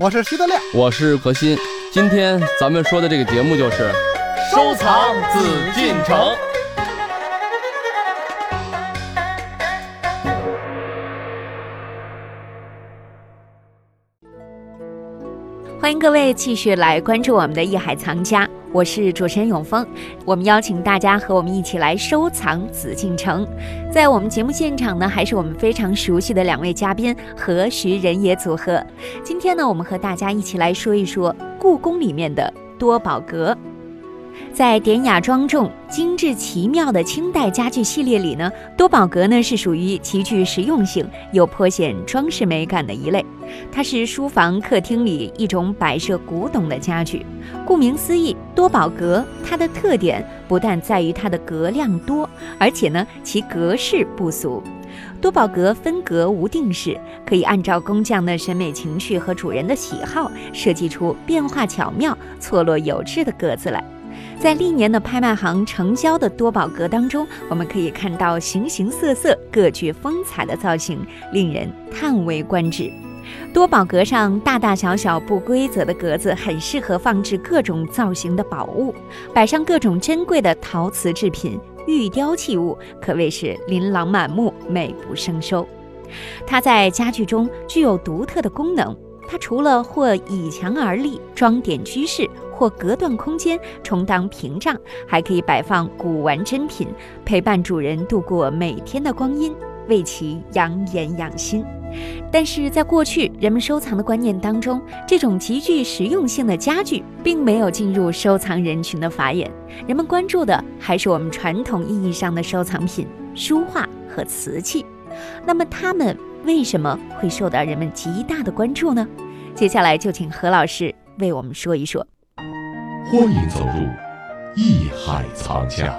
我是徐德亮，我是何鑫。今天咱们说的这个节目就是收藏紫禁城。欢迎各位继续来关注我们的《艺海藏家》，我是主持人永峰。我们邀请大家和我们一起来收藏紫禁城。在我们节目现场呢，还是我们非常熟悉的两位嘉宾何时人也组合。今天呢，我们和大家一起来说一说故宫里面的多宝阁。在典雅庄重、精致奇妙的清代家具系列里呢，多宝格呢是属于极具实用性又颇显装饰美感的一类。它是书房、客厅里一种摆设古董的家具。顾名思义，多宝格它的特点不但在于它的格量多，而且呢其格式不俗。多宝格分格无定式，可以按照工匠的审美情绪和主人的喜好，设计出变化巧妙、错落有致的格子来。在历年的拍卖行成交的多宝格当中，我们可以看到形形色色、各具风采的造型，令人叹为观止。多宝格上大大小小不规则的格子，很适合放置各种造型的宝物，摆上各种珍贵的陶瓷制品、玉雕器物，可谓是琳琅满目、美不胜收。它在家具中具有独特的功能，它除了或倚墙而立，装点居室。或隔断空间充当屏障，还可以摆放古玩珍品，陪伴主人度过每天的光阴，为其养眼养心。但是在过去人们收藏的观念当中，这种极具实用性的家具并没有进入收藏人群的法眼，人们关注的还是我们传统意义上的收藏品——书画和瓷器。那么它们为什么会受到人们极大的关注呢？接下来就请何老师为我们说一说。欢迎走入艺海藏家。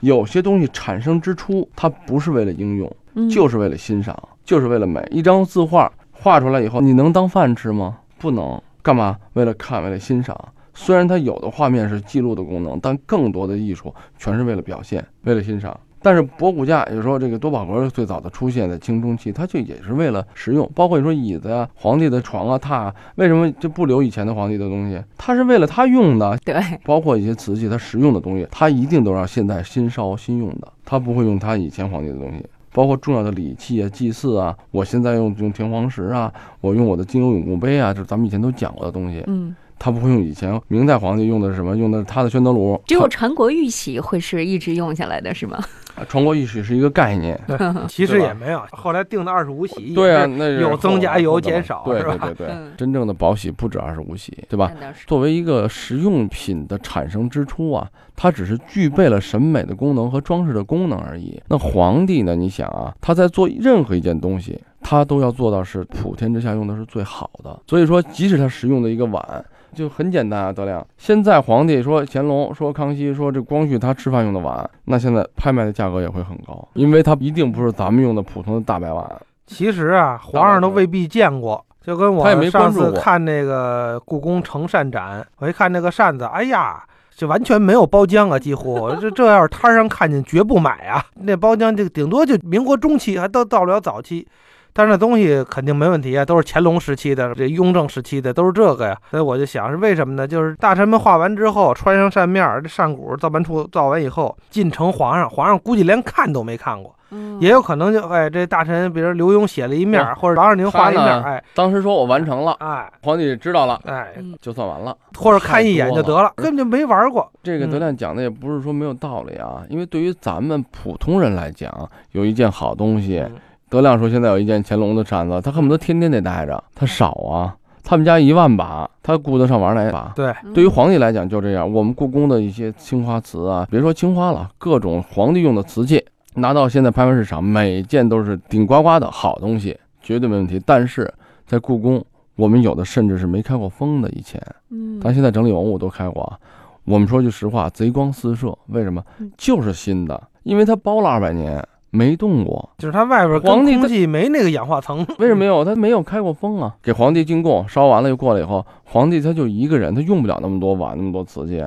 有些东西产生之初，它不是为了应用，就是为了欣赏，就是为了美。一张字画画出来以后，你能当饭吃吗？不能。干嘛？为了看，为了欣赏。虽然它有的画面是记录的功能，但更多的艺术全是为了表现，为了欣赏。但是博古架，有时候这个多宝格最早的出现在清中期，它就也是为了实用。包括你说椅子呀、皇帝的床啊、榻啊，为什么就不留以前的皇帝的东西？它是为了他用的。对，包括一些瓷器，它实用的东西，它一定都让现在新烧新用的，它不会用它以前皇帝的东西。包括重要的礼器啊、祭祀啊，我现在用用田黄石啊，我用我的金瓯永固杯啊，这咱们以前都讲过的东西。嗯。他不会用以前明代皇帝用的是什么？用的是他的宣德炉。只有传国玉玺会是一直用下来的是吗？传国玉玺是一个概念，其实也没有。后来定的二十五玺，对啊，那有增加有减少，对对对对，真正的宝玺不止二十五玺，对吧？作为一个实用品的产生之初啊，它只是具备了审美的功能和装饰的功能而已。那皇帝呢？你想啊，他在做任何一件东西，他都要做到是普天之下用的是最好的。所以说，即使他使用的一个碗。就很简单啊，德亮。现在皇帝说乾隆说康熙说这光绪他吃饭用的碗，那现在拍卖的价格也会很高，因为它一定不是咱们用的普通的大白碗。其实啊，皇上都未必见过，就跟我上次看那个故宫成扇展，我一看那个扇子，哎呀，就完全没有包浆啊，几乎 这这要是摊上看见绝不买啊。那包浆就顶多就民国中期，还到到不了早期。但是那东西肯定没问题啊，都是乾隆时期的，这雍正时期的都是这个呀，所以我就想是为什么呢？就是大臣们画完之后，穿上扇面，这扇骨造办处造完以后，进呈皇上，皇上估计连看都没看过，也有可能就哎，这大臣比如刘墉写了一面，或者王二宁画一面，哎，当时说我完成了，哎，皇帝知道了，哎，就算完了，或者看一眼就得了，根本就没玩过。这个德亮讲的也不是说没有道理啊，因为对于咱们普通人来讲，有一件好东西。德亮说：“现在有一件乾隆的扇子，他恨不得天天得带着。他少啊，他们家一万把，他顾得上玩哪把？对，对于皇帝来讲就这样。我们故宫的一些青花瓷啊，别说青花了，各种皇帝用的瓷器，拿到现在拍卖市场，每件都是顶呱呱的好东西，绝对没问题。但是在故宫，我们有的甚至是没开过封的，以前，嗯，咱现在整理文物都开过啊。我们说句实话，贼光四射，为什么？就是新的，因为它包了二百年。”没动过，就是它外边皇帝空气没那个氧化层，为什么没有？它没有开过封啊。给皇帝进贡，烧完了又过来以后，皇帝他就一个人，他用不了那么多碗那么多瓷器，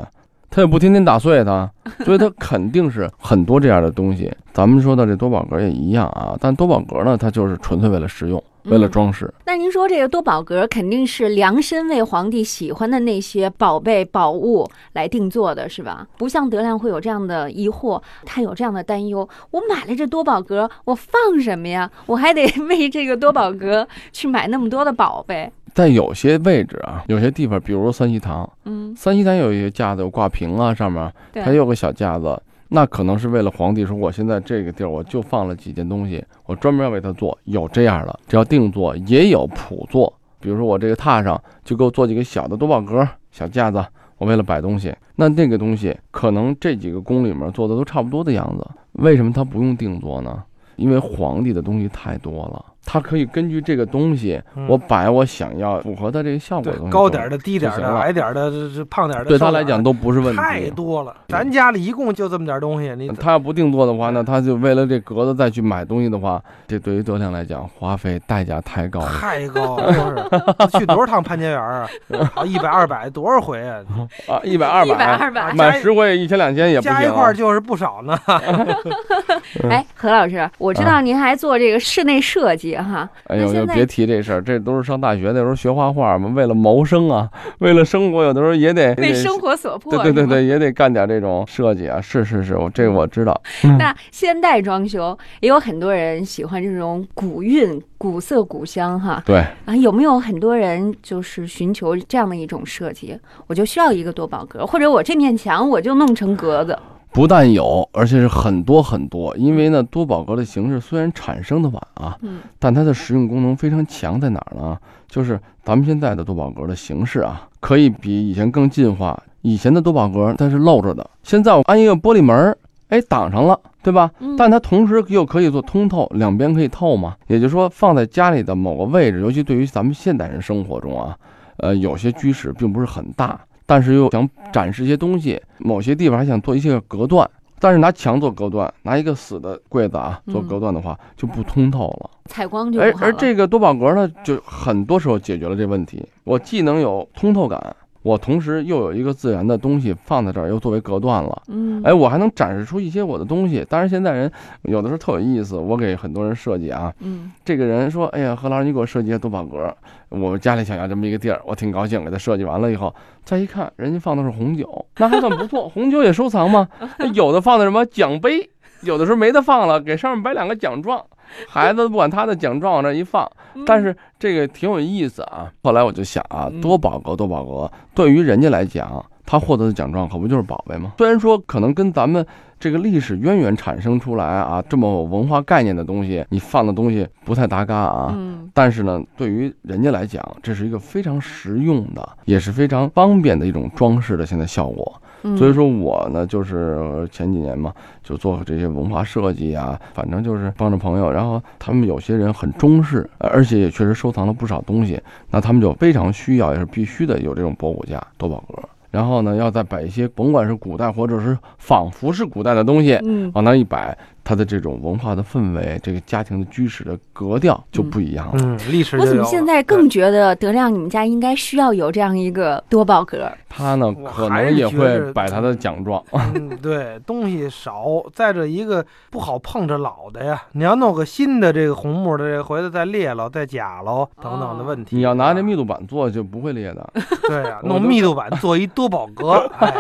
他也不天天打碎它，所以它肯定是很多这样的东西。咱们说的这多宝格也一样啊，但多宝格呢，它就是纯粹为了实用。为了装饰，那您说这个多宝格肯定是量身为皇帝喜欢的那些宝贝宝物来定做的，是吧？不像德亮会有这样的疑惑，他有这样的担忧：我买了这多宝格，我放什么呀？我还得为这个多宝格去买那么多的宝贝。在有些位置啊，有些地方，比如三希堂，嗯，三希堂有一些架子有挂屏啊，上面它有个小架子。那可能是为了皇帝说，我现在这个地儿我就放了几件东西，我专门要为他做，有这样的，只要定做，也有普做。比如说我这个榻上就给我做几个小的多宝格小架子，我为了摆东西。那那个东西可能这几个宫里面做的都差不多的样子，为什么他不用定做呢？因为皇帝的东西太多了。他可以根据这个东西，我摆我想要符合他这个效果的东西，高点的、低点的、矮点的、这胖点的，对他来讲都不是问题。太多了，咱家里一共就这么点东西，你他要不定做的话，那他就为了这格子再去买东西的话，这对于德亮来讲，花费代价太高，太高，了去多少趟潘家园啊？啊一百二百多少回啊？啊，一百二百，一百二百，买十回一千两千也不加一块就是不少呢。哎，何老师，我知道您还做这个室内设计。哈，哎呦，就别提这事儿，这都是上大学那时候学画画嘛，为了谋生啊，为了生活，有的时候也得为生活所迫，对对对对，也得干点这种设计啊。是是是，我这个我知道。那现代装修也有很多人喜欢这种古韵、古色古香哈。对啊，有没有很多人就是寻求这样的一种设计？我就需要一个多宝格，或者我这面墙我就弄成格子。不但有，而且是很多很多。因为呢，多宝格的形式虽然产生的晚啊，嗯，但它的实用功能非常强，在哪儿呢？就是咱们现在的多宝格的形式啊，可以比以前更进化。以前的多宝格它是露着的，现在我安一个玻璃门，哎，挡上了，对吧？但它同时又可以做通透，两边可以透嘛。也就是说，放在家里的某个位置，尤其对于咱们现代人生活中啊，呃，有些居室并不是很大。但是又想展示一些东西，某些地方还想做一些隔断，但是拿墙做隔断，拿一个死的柜子啊做隔断的话，就不通透了，采光就而而这个多宝格呢，就很多时候解决了这问题，我既能有通透感。我同时又有一个自然的东西放在这儿，又作为隔断了。嗯，哎，我还能展示出一些我的东西。当然，现在人有的时候特有意思，我给很多人设计啊。嗯，这个人说：“哎呀，何老师，你给我设计个多宝格，我家里想要这么一个地儿，我挺高兴。”给他设计完了以后，再一看，人家放的是红酒，那还算不错。红酒也收藏吗？有的放的什么奖杯，有的时候没得放了，给上面摆两个奖状。孩子不管他的奖状往这一放，但是这个挺有意思啊。后来我就想啊，多宝格多宝格，对于人家来讲，他获得的奖状可不就是宝贝吗？虽然说可能跟咱们这个历史渊源产生出来啊，这么文化概念的东西，你放的东西不太搭嘎啊。嗯。但是呢，对于人家来讲，这是一个非常实用的，也是非常方便的一种装饰的现在效果。所以说我呢，就是前几年嘛，就做这些文化设计啊，反正就是帮着朋友。然后他们有些人很中式，而且也确实收藏了不少东西，那他们就非常需要，也是必须的有这种博古架多宝格。然后呢，要再摆一些，甭管是古代或者是仿佛是古代的东西，嗯，往那一摆。它的这种文化的氛围，这个家庭的居室的格调就不一样了。嗯，历史。我怎么现在更觉得德亮你们家应该需要有这样一个多宝格？他呢，可能也会摆他的奖状。嗯，对，东西少，再者一个不好碰着老的呀。你要弄个新的这个红木的，这回头再裂了、再假了等等的问题。你要拿这密度板做，就不会裂的。对呀，弄密度板做一多宝格，哎，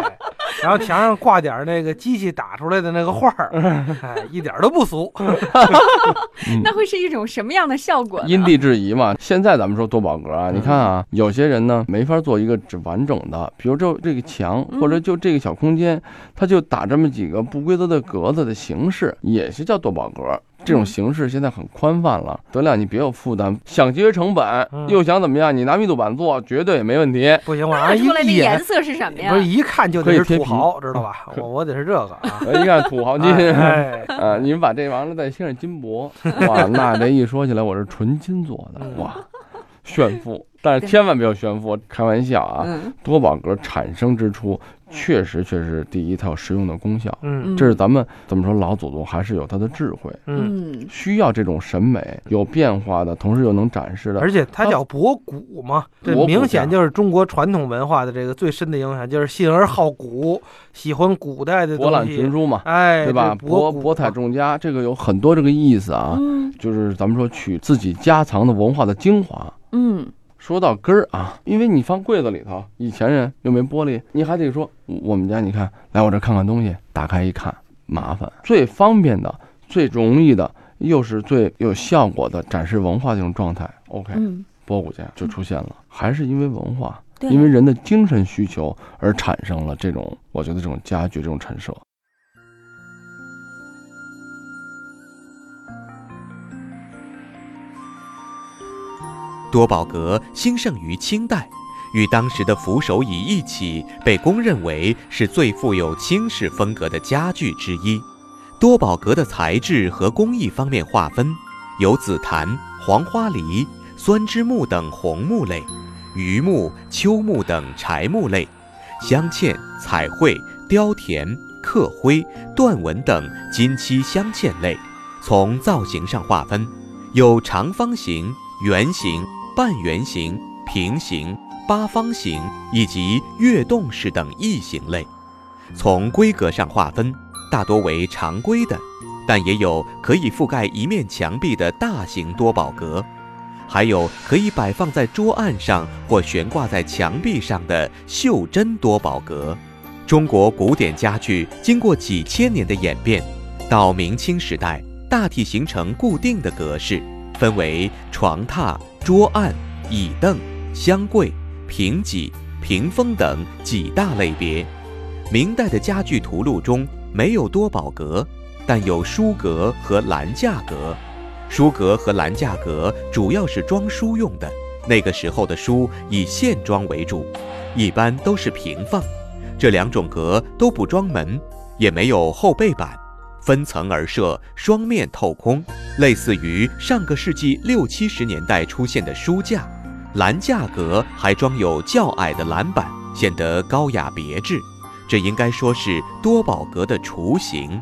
然后墙上挂点那个机器打出来的那个画儿，哎。一点都不俗，那会是一种什么样的效果？因地制宜嘛。现在咱们说多宝格啊，你看啊，有些人呢没法做一个只完整的，比如就这个墙或者就这个小空间，他就打这么几个不规则的格子的形式，也是叫多宝格。这种形式现在很宽泛了，德亮，你别有负担，想节约成本，又想怎么样？你拿密度板做，绝对没问题。不行，我拿出来的颜色是什么呀？不是一看就得是土豪，知道吧？我我得是这个啊！一看土豪金，啊，你们把这完了再镶上金箔，哇，那这一说起来，我是纯金做的，哇，炫富。但是千万不要炫富，开玩笑啊！多宝格产生之初。确实，确实，第一，它有实用的功效，嗯，这是咱们怎么说，老祖宗还是有他的智慧，嗯，需要这种审美，有变化的，同时又能展示的，而且它叫博古嘛，这明显就是中国传统文化的这个最深的影响，就是信而好古，喜欢古代的博览群书嘛，哎，对吧？博博采众家，这个有很多这个意思啊，就是咱们说取自己家藏的文化的精华，嗯。说到根儿啊，因为你放柜子里头，以前人又没玻璃，你还得说我们家，你看来我这看看东西，打开一看麻烦。最方便的、最容易的，又是最有效果的展示文化这种状态，OK，博古家就出现了，还是因为文化，因为人的精神需求而产生了这种，我觉得这种家具这种陈设。多宝格兴盛于清代，与当时的扶手椅一起被公认为是最富有清式风格的家具之一。多宝格的材质和工艺方面划分，有紫檀、黄花梨、酸枝木等红木类，榆木、秋木等柴木类，镶嵌、彩绘、雕填、刻灰、缎纹等金漆镶嵌类。从造型上划分，有长方形、圆形。半圆形、平行、八方形以及跃动式等异形类，从规格上划分，大多为常规的，但也有可以覆盖一面墙壁的大型多宝格，还有可以摆放在桌案上或悬挂在墙壁上的袖珍多宝格。中国古典家具经过几千年的演变，到明清时代大体形成固定的格式，分为床榻。桌案、椅凳、箱柜、平几、屏风等几大类别。明代的家具图录中没有多宝格，但有书格和栏架格。书格和栏架格主要是装书用的。那个时候的书以线装为主，一般都是平放。这两种格都不装门，也没有后背板。分层而设，双面透空，类似于上个世纪六七十年代出现的书架。栏架格还装有较矮的栏板，显得高雅别致。这应该说是多宝格的雏形。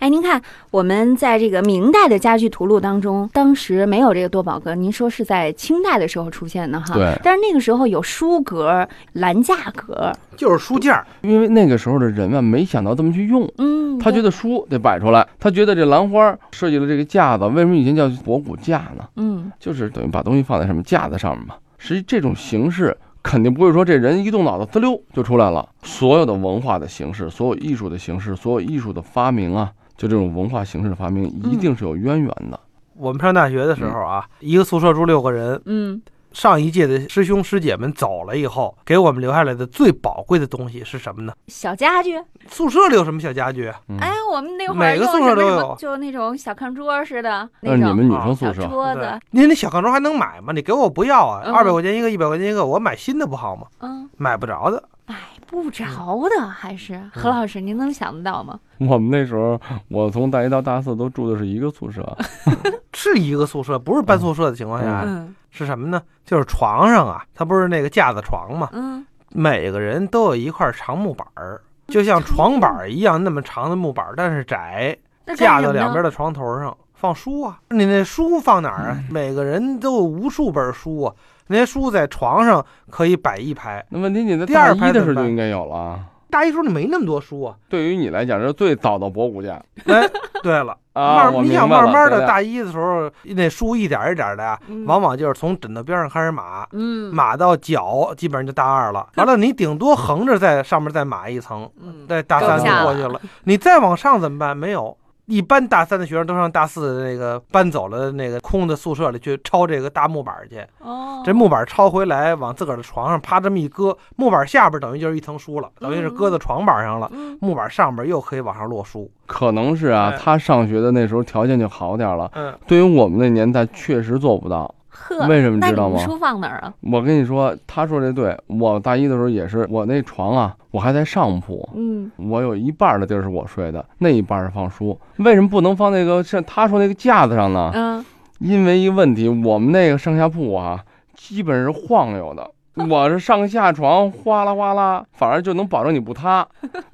哎，您看，我们在这个明代的家具图录当中，当时没有这个多宝格，您说是在清代的时候出现的哈？对。但是那个时候有书格、栏架格，就是书架。因为那个时候的人啊，没想到这么去用。嗯。他觉得书得摆出来，他觉得这兰花设计了这个架子，为什么以前叫博古架呢？嗯，就是等于把东西放在什么架子上面嘛。实际这种形式肯定不会说这人一动脑子滋溜就出来了。所有的文化的形式，所有艺术的形式，所有艺术的发明啊。就这种文化形式的发明，一定是有渊源的。我们上大学的时候啊，一个宿舍住六个人。嗯，上一届的师兄师姐们走了以后，给我们留下来的最宝贵的东西是什么呢？小家具。宿舍里有什么小家具？哎，我们那会儿每个宿舍都有，就那种小炕桌似的。那是你们女生宿舍。桌子。您那小炕桌还能买吗？你给我不要啊！二百块钱一个，一百块钱一个，我买新的不好吗？嗯，买不着的。买不着的，还是何老师，您能想得到吗？我们那时候，我从大一到大四都住的是一个宿舍，是一个宿舍，不是搬宿舍的情况下，是什么呢？就是床上啊，它不是那个架子床嘛，嗯，每个人都有一块长木板儿，就像床板一样那么长的木板，但是窄，架在两边的床头上放书啊。你那书放哪儿啊？每个人都有无数本书啊。那些书在床上可以摆一排，那问题你在大一的时候就应该有了。大一时候你没那么多书啊。对于你来讲，这是最早的博古架。哎，对了，啊，你想慢慢的大一的时候，那书一点一点的呀，往往就是从枕头边上开始码，嗯，码到脚，基本上就大二了。完了，你顶多横着在上面再码一层，在大三就过去了。你再往上怎么办？没有。一般大三的学生都上大四的那个搬走了那个空的宿舍里去抄这个大木板去。哦，这木板抄回来，往自个儿的床上啪这么一搁，木板下边等于就是一层书了，等于是搁在床板上了。木板上边又可以往上摞书。可能是啊，他上学的那时候条件就好点了。嗯，对于我们那年代确实做不到。呵，为什么知道吗？书放哪儿啊？我跟你说，他说这对，我大一的时候也是，我那床啊，我还在上铺，嗯，我有一半的地儿是我睡的，那一半是放书。为什么不能放那个像他说那个架子上呢？嗯，因为一个问题，我们那个上下铺啊，基本是晃悠的。我是上下床哗啦哗啦，反而就能保证你不塌，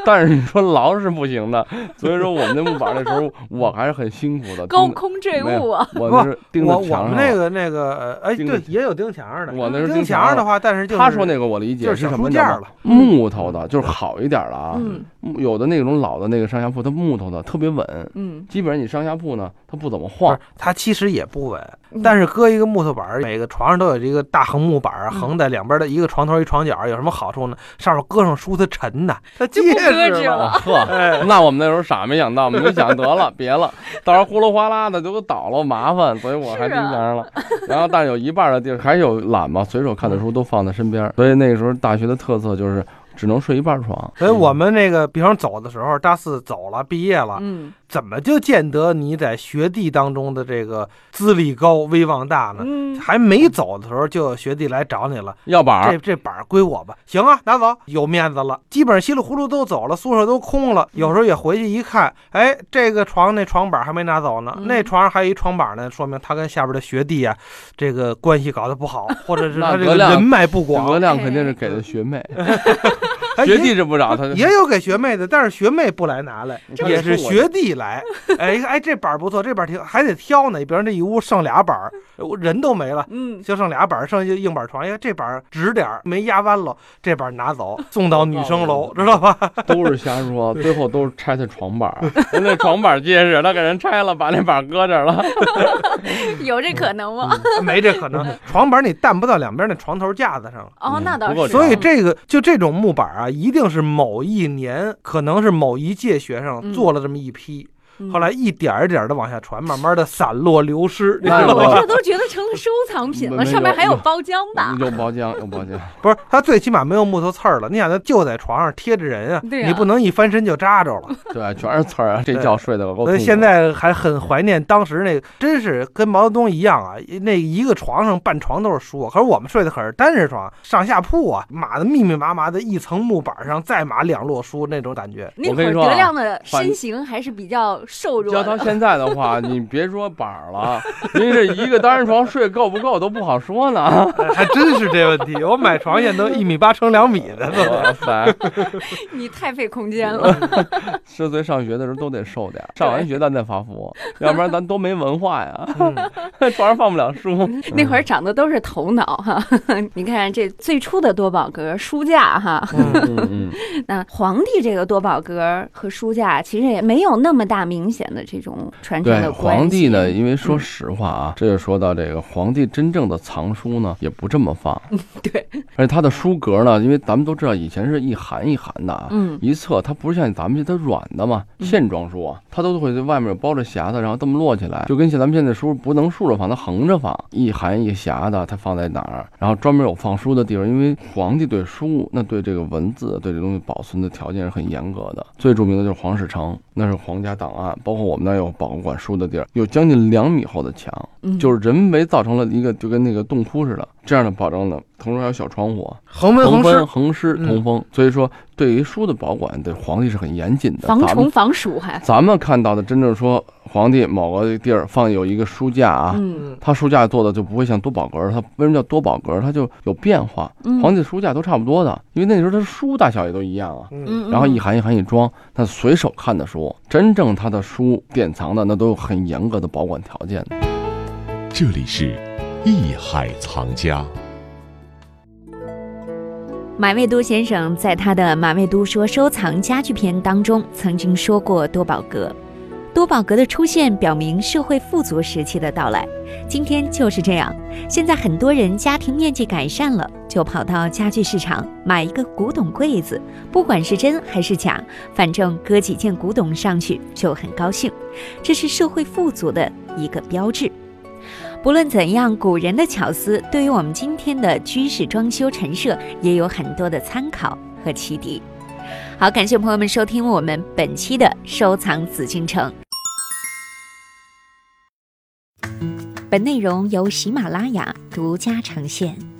但是你说牢是不行的。所以说我们那木板那时候我还是很辛苦的。高空坠物啊！我是钉在墙上。我们那个那个哎，对，也有钉墙上的。我那是钉墙上的话，但是他说那个我理解是什么了？木头的，就是好一点的啊。嗯。有的那种老的那个上下铺，它木头的特别稳。嗯。基本上你上下铺呢，它不怎么晃。它其实也不稳，但是搁一个木头板，每个床上都有这个大横木板，横在两边的一个床头一床角，有什么好处呢？上面搁上书它沉呐，它结实了。呵，那我们那时候傻没想到，没想得了，别了，到时候呼噜哗啦的都倒了，麻烦，所以我还钉墙上了。然后，但是有一半的地儿还有懒嘛，随手看的书都放在身边，所以那个时候大学的特色就是。只能睡一半床，所以我们那个，比方走的时候，大四走了，毕业了，嗯，怎么就见得你在学弟当中的这个资历高、威望大呢？嗯，还没走的时候，就有学弟来找你了，要板这这板归我吧，行啊，拿走，有面子了。基本上稀里糊涂都走了，宿舍都空了，有时候也回去一看，哎，这个床那床板还没拿走呢，那床上还有一床板呢，说明他跟下边的学弟啊，这个关系搞得不好，或者是 他这个人脉不广。格量肯定是给的学妹。学弟是不找他，也有给学妹的，但是学妹不来拿来，也是学弟来。哎一看哎，这板不错，这板挺还得挑呢。比如这一屋剩俩板，人都没了，嗯，就剩俩板，剩下硬板床。哎，这板直点没压弯了，这板拿走，送到女生楼，知道吧？都是瞎说，最后都是拆的床板。人那床板结实，他给人拆了，把那板搁这了。有这可能吗？没这可能，床板你担不到两边那床头架子上。哦，那倒是。所以这个就这种木板啊。一定是某一年，可能是某一届学生做了这么一批。后来一点一点的往下传，慢慢的散落流失。我这都觉得成了收藏品了，上面还有包浆吧？有包浆，有包浆。不是，它最起码没有木头刺儿了。你想，它就在床上贴着人啊，你不能一翻身就扎着了。对，全是刺儿啊，这觉睡得够所以现在还很怀念当时那个，真是跟毛泽东一样啊，那一个床上半床都是书。可是我们睡的可是单人床，上下铺啊，码的密密麻麻的一层木板上再码两摞书那种感觉。那会儿德亮的身形还是比较。瘦弱。要到现在的话，你别说板儿了，您这一个单人床睡够不够都不好说呢。还真是这问题，我买床现在都一米八乘两米的哇塞，你太费空间了。十岁上学的时候都得瘦点，上完学咱再发福，要不然咱都没文化呀。床上放不了书。那会儿长的都是头脑哈。你看这最初的多宝格书架哈。嗯嗯。那皇帝这个多宝格和书架其实也没有那么大明显的这种传承的关系。皇帝呢，因为说实话啊，这就说到这个皇帝真正的藏书呢，也不这么放。对。而且他的书格呢，因为咱们都知道以前是一函一函的啊，嗯，一册它不是像咱们这它软的嘛，线装书啊，它都会在外面有包着匣子，然后这么摞起来，就跟像咱们现在书不能竖着放，它横着放，一函一匣的，它放在哪儿？然后专门有放书的地方，因为皇帝对书，那对这个文字，对这东西保存的条件是很严格的。最著名的就是皇室城，那是皇家档案，包括我们那有保管书的地儿，有将近两米厚的墙，就是人为造成了一个就跟那个洞窟似的，这样的保证呢，同时还有小窗户，恒温恒湿，恒湿通风。所以说，对于书的保管，对皇帝是很严谨的，防虫防鼠还。咱们看到的真正说皇帝某个地儿放有一个书架啊，嗯，他书架做的就不会像多宝格，它为什么叫多宝格？它就有变化。皇帝书架都差不多的，因为那时候它书大小也都一样啊，嗯，然后一行一行一装，他随手看的书，真正他的书典藏的那都有很严格的保管条件的。这里是艺海藏家。马未都先生在他的《马未都说收藏家具篇》当中曾经说过多宝格。多宝格的出现表明社会富足时期的到来。今天就是这样，现在很多人家庭面积改善了，就跑到家具市场买一个古董柜子，不管是真还是假，反正搁几件古董上去就很高兴。这是社会富足的一个标志。不论怎样，古人的巧思对于我们今天的居室装修陈设也有很多的参考和启迪。好，感谢朋友们收听我们本期的收藏紫禁城。本内容由喜马拉雅独家呈现。